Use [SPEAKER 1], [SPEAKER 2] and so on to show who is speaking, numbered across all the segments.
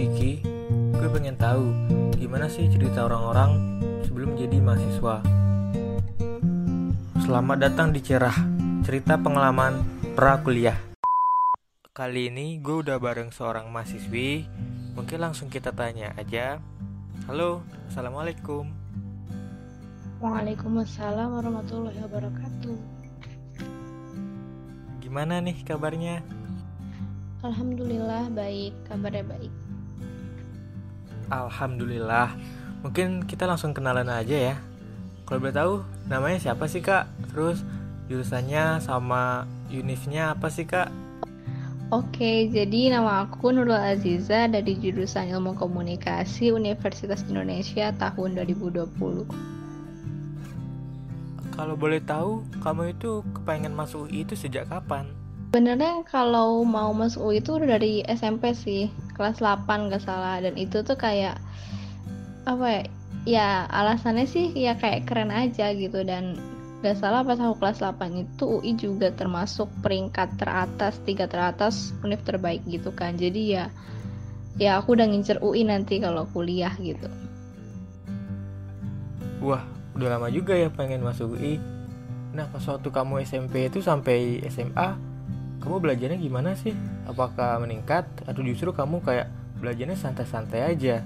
[SPEAKER 1] Kiki, gue pengen tahu gimana sih cerita orang-orang sebelum jadi mahasiswa. Selamat datang di Cerah, cerita pengalaman pra kuliah. Kali ini gue udah bareng seorang mahasiswi, mungkin langsung kita tanya aja. Halo, Assalamualaikum.
[SPEAKER 2] Waalaikumsalam warahmatullahi wabarakatuh.
[SPEAKER 1] Gimana nih kabarnya?
[SPEAKER 2] Alhamdulillah baik, kabarnya baik.
[SPEAKER 1] Alhamdulillah. Mungkin kita langsung kenalan aja ya. Kalau boleh tahu, namanya siapa sih kak? Terus jurusannya sama univnya apa sih kak?
[SPEAKER 2] Oke, jadi nama aku Nurul Aziza dari jurusan Ilmu Komunikasi Universitas Indonesia tahun 2020.
[SPEAKER 1] Kalau boleh tahu, kamu itu kepengen masuk UI itu sejak kapan?
[SPEAKER 2] Sebenarnya kalau mau masuk UI itu dari SMP sih, kelas 8 gak salah. Dan itu tuh kayak apa ya? Ya alasannya sih ya kayak keren aja gitu dan gak salah pas aku kelas 8 itu UI juga termasuk peringkat teratas, tiga teratas univ terbaik gitu kan. Jadi ya ya aku udah ngincer UI nanti kalau kuliah gitu.
[SPEAKER 1] Wah, udah lama juga ya pengen masuk UI. Nah, pas waktu kamu SMP itu sampai SMA, kamu belajarnya gimana sih? Apakah meningkat atau justru kamu kayak belajarnya santai-santai aja?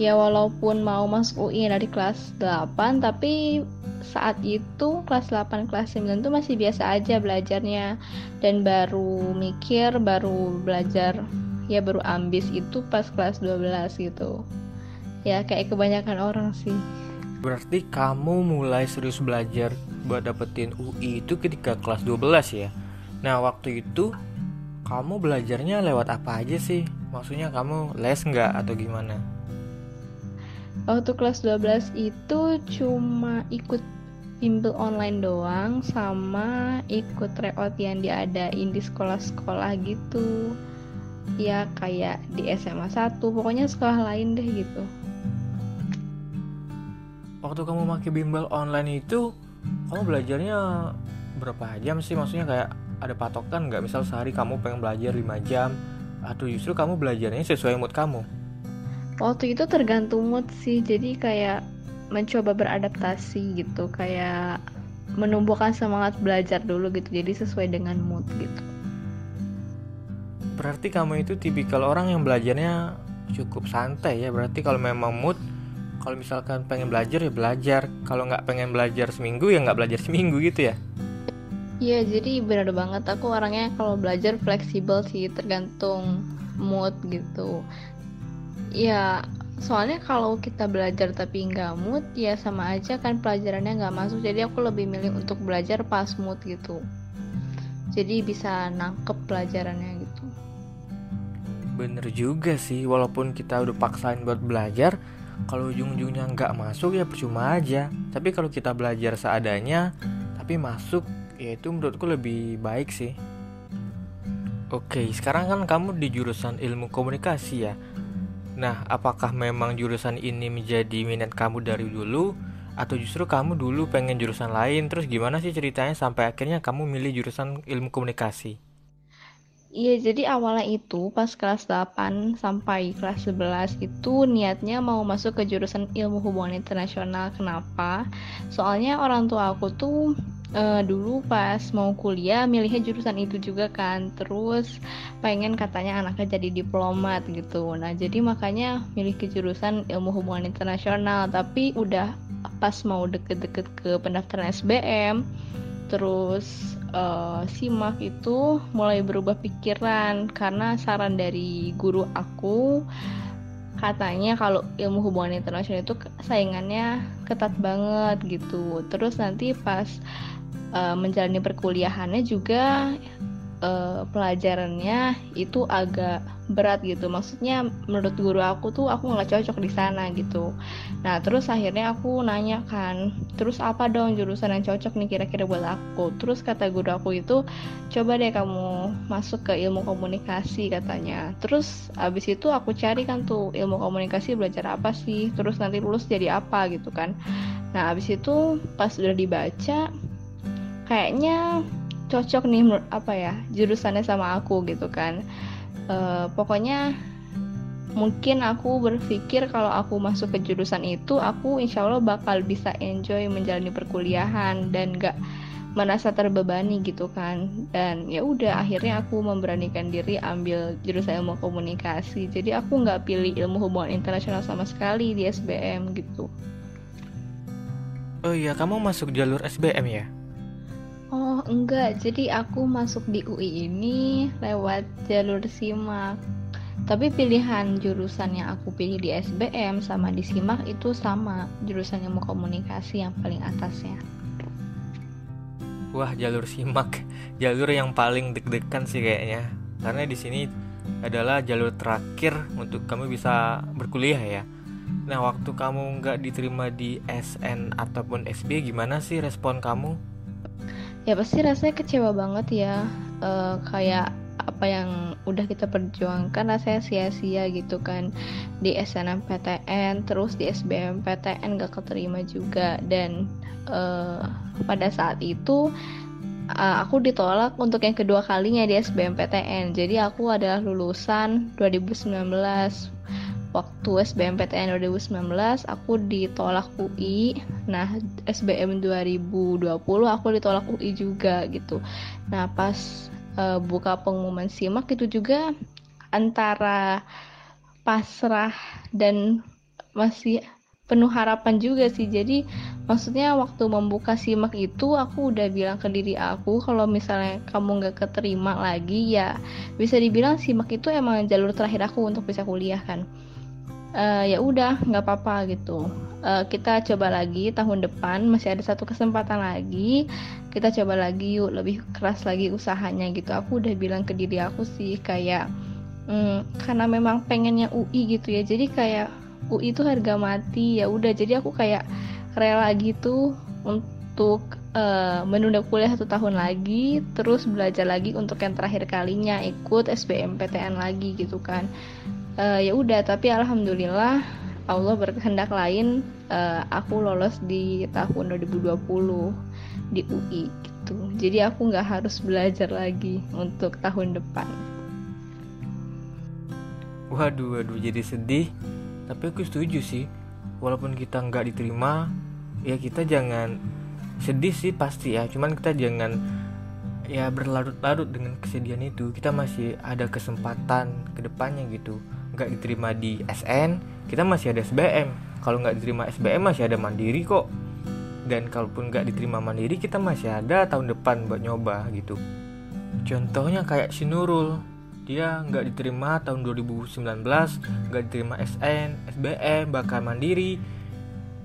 [SPEAKER 2] Ya walaupun mau masuk UI dari kelas 8 tapi saat itu kelas 8 kelas 9 tuh masih biasa aja belajarnya dan baru mikir baru belajar ya baru ambis itu pas kelas 12 gitu ya kayak kebanyakan orang sih
[SPEAKER 1] Berarti kamu mulai serius belajar buat dapetin UI itu ketika kelas 12 ya? Nah waktu itu kamu belajarnya lewat apa aja sih? Maksudnya kamu les nggak atau gimana?
[SPEAKER 2] Waktu kelas 12 itu cuma ikut bimbel online doang sama ikut tryout yang diadain di sekolah-sekolah gitu ya kayak di SMA 1 pokoknya sekolah lain deh gitu
[SPEAKER 1] Waktu kamu pakai bimbel online itu kamu belajarnya berapa jam sih? Maksudnya kayak ada patokan nggak? Misal sehari kamu pengen belajar 5 jam atau justru kamu belajarnya sesuai mood kamu?
[SPEAKER 2] waktu itu tergantung mood sih jadi kayak mencoba beradaptasi gitu kayak menumbuhkan semangat belajar dulu gitu jadi sesuai dengan mood gitu
[SPEAKER 1] Berarti kamu itu tipikal orang yang belajarnya cukup santai ya. Berarti kalau memang mood, kalau misalkan pengen belajar ya belajar. Kalau nggak pengen belajar seminggu ya nggak belajar seminggu gitu ya.
[SPEAKER 2] Iya jadi benar banget. Aku orangnya kalau belajar fleksibel sih tergantung mood gitu. Ya soalnya kalau kita belajar tapi nggak mood ya sama aja kan pelajarannya nggak masuk. Jadi aku lebih milih untuk belajar pas mood gitu. Jadi bisa nangkep pelajarannya gitu.
[SPEAKER 1] Bener juga sih, walaupun kita udah paksain buat belajar, kalau ujung-ujungnya nggak masuk ya percuma aja. Tapi kalau kita belajar seadanya, tapi masuk, ya itu menurutku lebih baik sih. Oke, sekarang kan kamu di jurusan ilmu komunikasi ya. Nah, apakah memang jurusan ini menjadi minat kamu dari dulu? Atau justru kamu dulu pengen jurusan lain? Terus gimana sih ceritanya sampai akhirnya kamu milih jurusan ilmu komunikasi?
[SPEAKER 2] Iya, jadi awalnya itu pas kelas 8 sampai kelas 11 itu niatnya mau masuk ke jurusan ilmu hubungan internasional. Kenapa? Soalnya orang tua aku tuh eh, dulu pas mau kuliah milihnya jurusan itu juga kan. Terus pengen katanya anaknya jadi diplomat gitu. Nah, jadi makanya milih ke jurusan ilmu hubungan internasional. Tapi udah pas mau deket-deket ke pendaftaran SBM, terus uh, simak itu mulai berubah pikiran karena saran dari guru aku katanya kalau ilmu hubungan internasional itu saingannya ketat banget gitu. Terus nanti pas uh, menjalani perkuliahannya juga uh, pelajarannya itu agak berat gitu. Maksudnya menurut guru aku tuh aku nggak cocok di sana gitu. Nah terus akhirnya aku nanya kan terus apa dong jurusan yang cocok nih kira-kira buat aku? Terus kata guru aku itu coba deh kamu masuk ke ilmu komunikasi katanya. Terus abis itu aku cari kan tuh ilmu komunikasi belajar apa sih terus nanti lulus jadi apa gitu kan. Nah abis itu pas udah dibaca kayaknya cocok nih apa ya jurusannya sama aku gitu kan uh, pokoknya mungkin aku berpikir kalau aku masuk ke jurusan itu aku insya Allah bakal bisa enjoy menjalani perkuliahan dan gak merasa terbebani gitu kan. Dan ya udah akhirnya aku memberanikan diri ambil jurusan ilmu komunikasi. Jadi aku nggak pilih ilmu hubungan internasional sama sekali di SBM gitu.
[SPEAKER 1] Oh iya kamu masuk jalur SBM ya
[SPEAKER 2] oh enggak jadi aku masuk di UI ini lewat jalur simak tapi pilihan jurusan yang aku pilih di SBM sama di simak itu sama jurusan ilmu komunikasi yang paling atasnya
[SPEAKER 1] Wah jalur simak, jalur yang paling deg-degan sih kayaknya. Karena di sini adalah jalur terakhir untuk kamu bisa berkuliah ya. Nah waktu kamu nggak diterima di SN ataupun SB gimana sih respon kamu?
[SPEAKER 2] Ya pasti rasanya kecewa banget ya. Uh, kayak apa yang udah kita perjuangkan rasanya sia-sia gitu kan. Di SNMPTN terus di SBMPTN gak keterima juga. Dan uh, pada saat itu uh, aku ditolak untuk yang kedua kalinya di SBMPTN jadi aku adalah lulusan 2019 waktu SBMPTN 2019 aku ditolak UI nah SBM 2020 aku ditolak UI juga gitu. Nah pas uh, buka pengumuman simak itu juga antara pasrah dan masih penuh harapan juga sih. Jadi maksudnya waktu membuka simak itu aku udah bilang ke diri aku kalau misalnya kamu nggak keterima lagi ya bisa dibilang simak itu emang jalur terakhir aku untuk bisa kuliah kan uh, ya udah nggak apa-apa gitu. Uh, kita coba lagi tahun depan masih ada satu kesempatan lagi. Kita coba lagi yuk lebih keras lagi usahanya gitu. Aku udah bilang ke diri aku sih kayak hmm, karena memang pengennya UI gitu ya. Jadi kayak UI itu harga mati ya udah. Jadi aku kayak rela gitu untuk uh, menunda kuliah satu tahun lagi terus belajar lagi untuk yang terakhir kalinya ikut SBMPTN lagi gitu kan uh, ya udah tapi alhamdulillah Allah berkehendak lain uh, aku lolos di tahun 2020 di UI gitu. Jadi aku nggak harus belajar lagi untuk tahun depan.
[SPEAKER 1] Waduh waduh jadi sedih. Tapi aku setuju sih walaupun kita nggak diterima ya kita jangan sedih sih pasti ya. Cuman kita jangan ya berlarut-larut dengan kesedihan itu. Kita masih ada kesempatan ke depannya gitu nggak diterima di SN kita masih ada SBM kalau nggak diterima SBM masih ada mandiri kok. Dan kalaupun nggak diterima mandiri kita masih ada tahun depan buat nyoba gitu. Contohnya kayak si Nurul. Dia nggak diterima tahun 2019 nggak diterima SN SBM bahkan mandiri.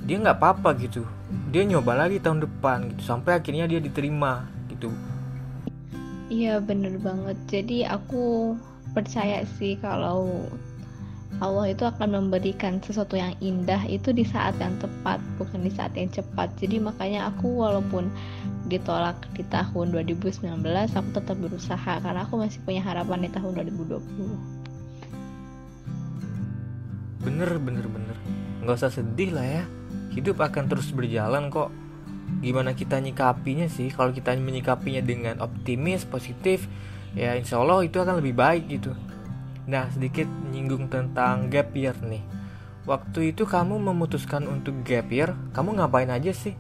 [SPEAKER 1] Dia nggak apa-apa gitu. Dia nyoba lagi tahun depan gitu. Sampai akhirnya dia diterima gitu.
[SPEAKER 2] Iya bener banget. Jadi aku percaya sih kalau Allah itu akan memberikan sesuatu yang indah itu di saat yang tepat bukan di saat yang cepat. Jadi makanya aku walaupun ditolak di tahun 2019 aku tetap berusaha karena aku masih punya harapan di tahun 2020
[SPEAKER 1] bener bener bener. Nggak usah sedih lah ya. Hidup akan terus berjalan kok. Gimana kita nyikapinya sih? Kalau kita menyikapinya dengan optimis positif ya insya Allah itu akan lebih baik gitu Nah, sedikit menyinggung tentang gap year nih. Waktu itu kamu memutuskan untuk gap year, kamu ngapain aja sih?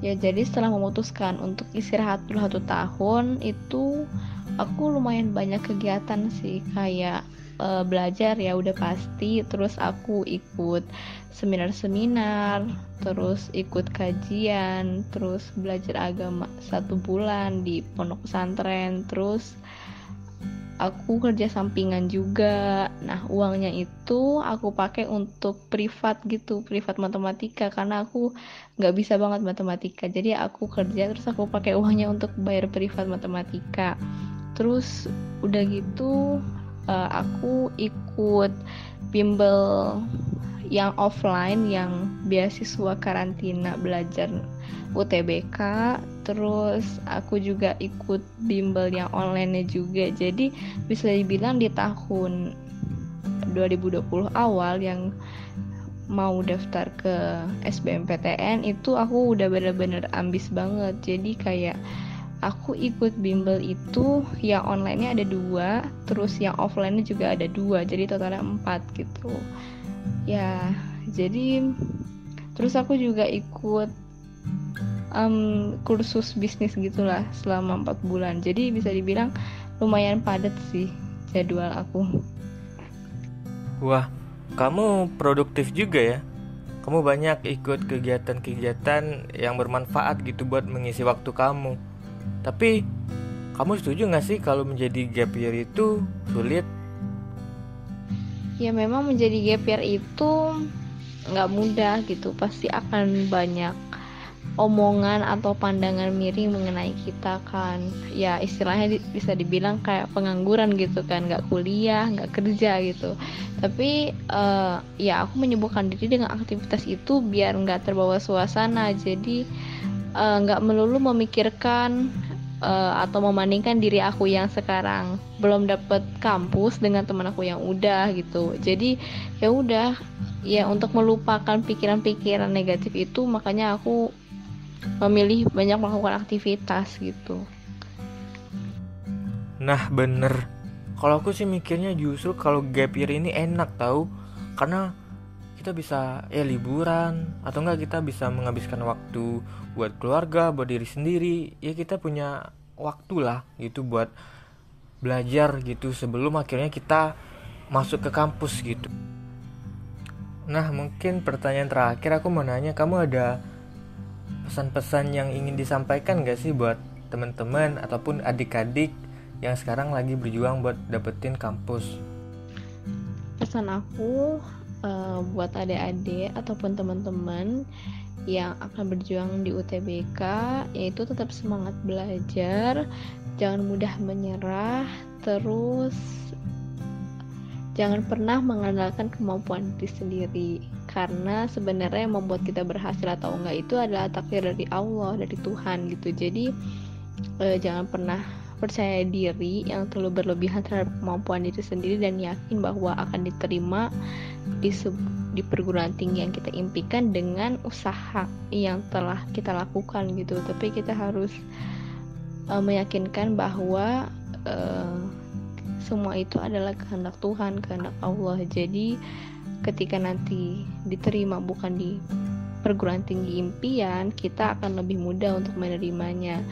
[SPEAKER 2] Ya, jadi setelah memutuskan untuk istirahat dulu satu tahun, itu aku lumayan banyak kegiatan sih, kayak uh, belajar ya udah pasti, terus aku ikut seminar-seminar, terus ikut kajian, terus belajar agama satu bulan di pondok pesantren, terus aku kerja sampingan juga. Nah uangnya itu aku pakai untuk privat gitu privat matematika karena aku nggak bisa banget matematika. Jadi aku kerja terus aku pakai uangnya untuk bayar privat matematika. Terus udah gitu uh, aku ikut bimbel yang offline yang beasiswa karantina belajar UTBK terus aku juga ikut bimbel yang online juga. Jadi bisa dibilang di tahun 2020 awal yang mau daftar ke SBMPTN itu aku udah bener-bener ambis banget. Jadi kayak aku ikut bimbel itu yang online-nya ada dua terus yang offline-nya juga ada dua jadi totalnya empat gitu ya jadi terus aku juga ikut um, kursus bisnis gitulah selama empat bulan. Jadi bisa dibilang lumayan padat sih jadwal aku.
[SPEAKER 1] Wah kamu produktif juga ya? Kamu banyak ikut kegiatan-kegiatan yang bermanfaat gitu buat mengisi waktu kamu. Tapi kamu setuju gak sih kalau menjadi gap year itu sulit?
[SPEAKER 2] Ya memang menjadi gap year itu nggak mudah gitu. Pasti akan banyak omongan atau pandangan miring mengenai kita kan. Ya istilahnya bisa dibilang kayak pengangguran gitu kan. Nggak kuliah nggak kerja gitu. Tapi uh, ya aku menyibukkan diri dengan aktivitas itu biar nggak terbawa suasana. Jadi eh, nggak uh, melulu memikirkan uh, atau membandingkan diri aku yang sekarang belum dapat kampus dengan teman aku yang udah gitu. Jadi ya udah ya untuk melupakan pikiran-pikiran negatif itu makanya aku memilih banyak melakukan aktivitas gitu.
[SPEAKER 1] Nah bener. Kalau aku sih mikirnya justru kalau gap year ini enak tau. Karena kita bisa ya liburan atau enggak kita bisa menghabiskan waktu buat keluarga buat diri sendiri. Ya kita punya waktu lah gitu buat belajar gitu sebelum akhirnya kita masuk ke kampus gitu. Nah mungkin pertanyaan terakhir aku mau nanya kamu ada pesan-pesan yang ingin disampaikan gak sih buat teman-teman ataupun adik-adik yang sekarang lagi berjuang buat dapetin kampus?
[SPEAKER 2] Pesan aku uh, buat adik-adik ataupun teman-teman yang akan berjuang di UTBK yaitu tetap semangat belajar, jangan mudah menyerah, terus jangan pernah mengandalkan kemampuan diri sendiri karena sebenarnya yang membuat kita berhasil atau enggak itu adalah takdir dari Allah, dari Tuhan gitu. Jadi eh, jangan pernah percaya diri yang terlalu berlebihan terhadap kemampuan diri sendiri dan yakin bahwa akan diterima di di perguruan tinggi yang kita impikan dengan usaha yang telah kita lakukan gitu. Tapi kita harus uh, meyakinkan bahwa uh, semua itu adalah kehendak Tuhan kehendak Allah. Jadi ketika nanti diterima bukan di perguruan tinggi impian kita akan lebih mudah untuk menerimanya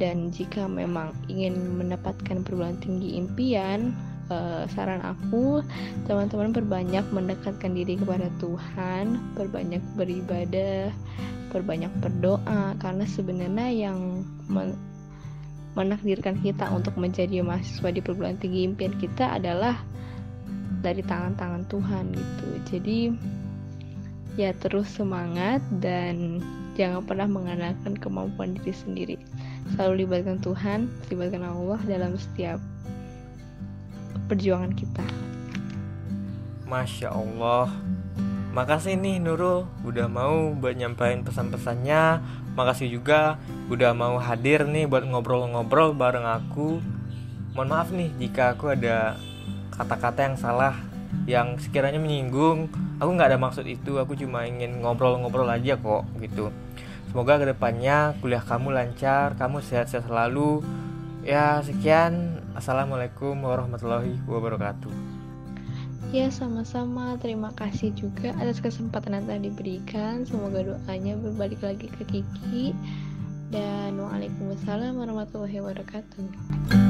[SPEAKER 2] dan jika memang ingin mendapatkan perguruan tinggi impian uh, saran aku teman-teman perbanyak mendekatkan diri kepada Tuhan perbanyak beribadah perbanyak berdoa karena sebenarnya yang men menakdirkan kita untuk menjadi mahasiswa di perguruan tinggi impian kita adalah dari tangan-tangan Tuhan gitu. Jadi ya terus semangat dan jangan pernah mengandalkan kemampuan diri sendiri selalu libatkan Tuhan libatkan Allah dalam setiap perjuangan kita.
[SPEAKER 1] Masya Allah. Makasih nih Nurul. Udah mau buat nyampain pesan-pesannya. Makasih juga udah mau hadir nih buat ngobrol-ngobrol bareng aku. Mohon maaf nih jika aku ada kata-kata yang salah Yang sekiranya menyinggung. Aku nggak ada maksud itu Aku cuma ingin ngobrol-ngobrol aja kok gitu Semoga ke depannya kuliah kamu lancar, kamu sehat-sehat selalu. Ya sekian, assalamualaikum warahmatullahi wabarakatuh.
[SPEAKER 2] Ya sama-sama, terima kasih juga atas kesempatan yang telah diberikan. Semoga doanya berbalik lagi ke Kiki. Dan waalaikumsalam warahmatullahi wabarakatuh.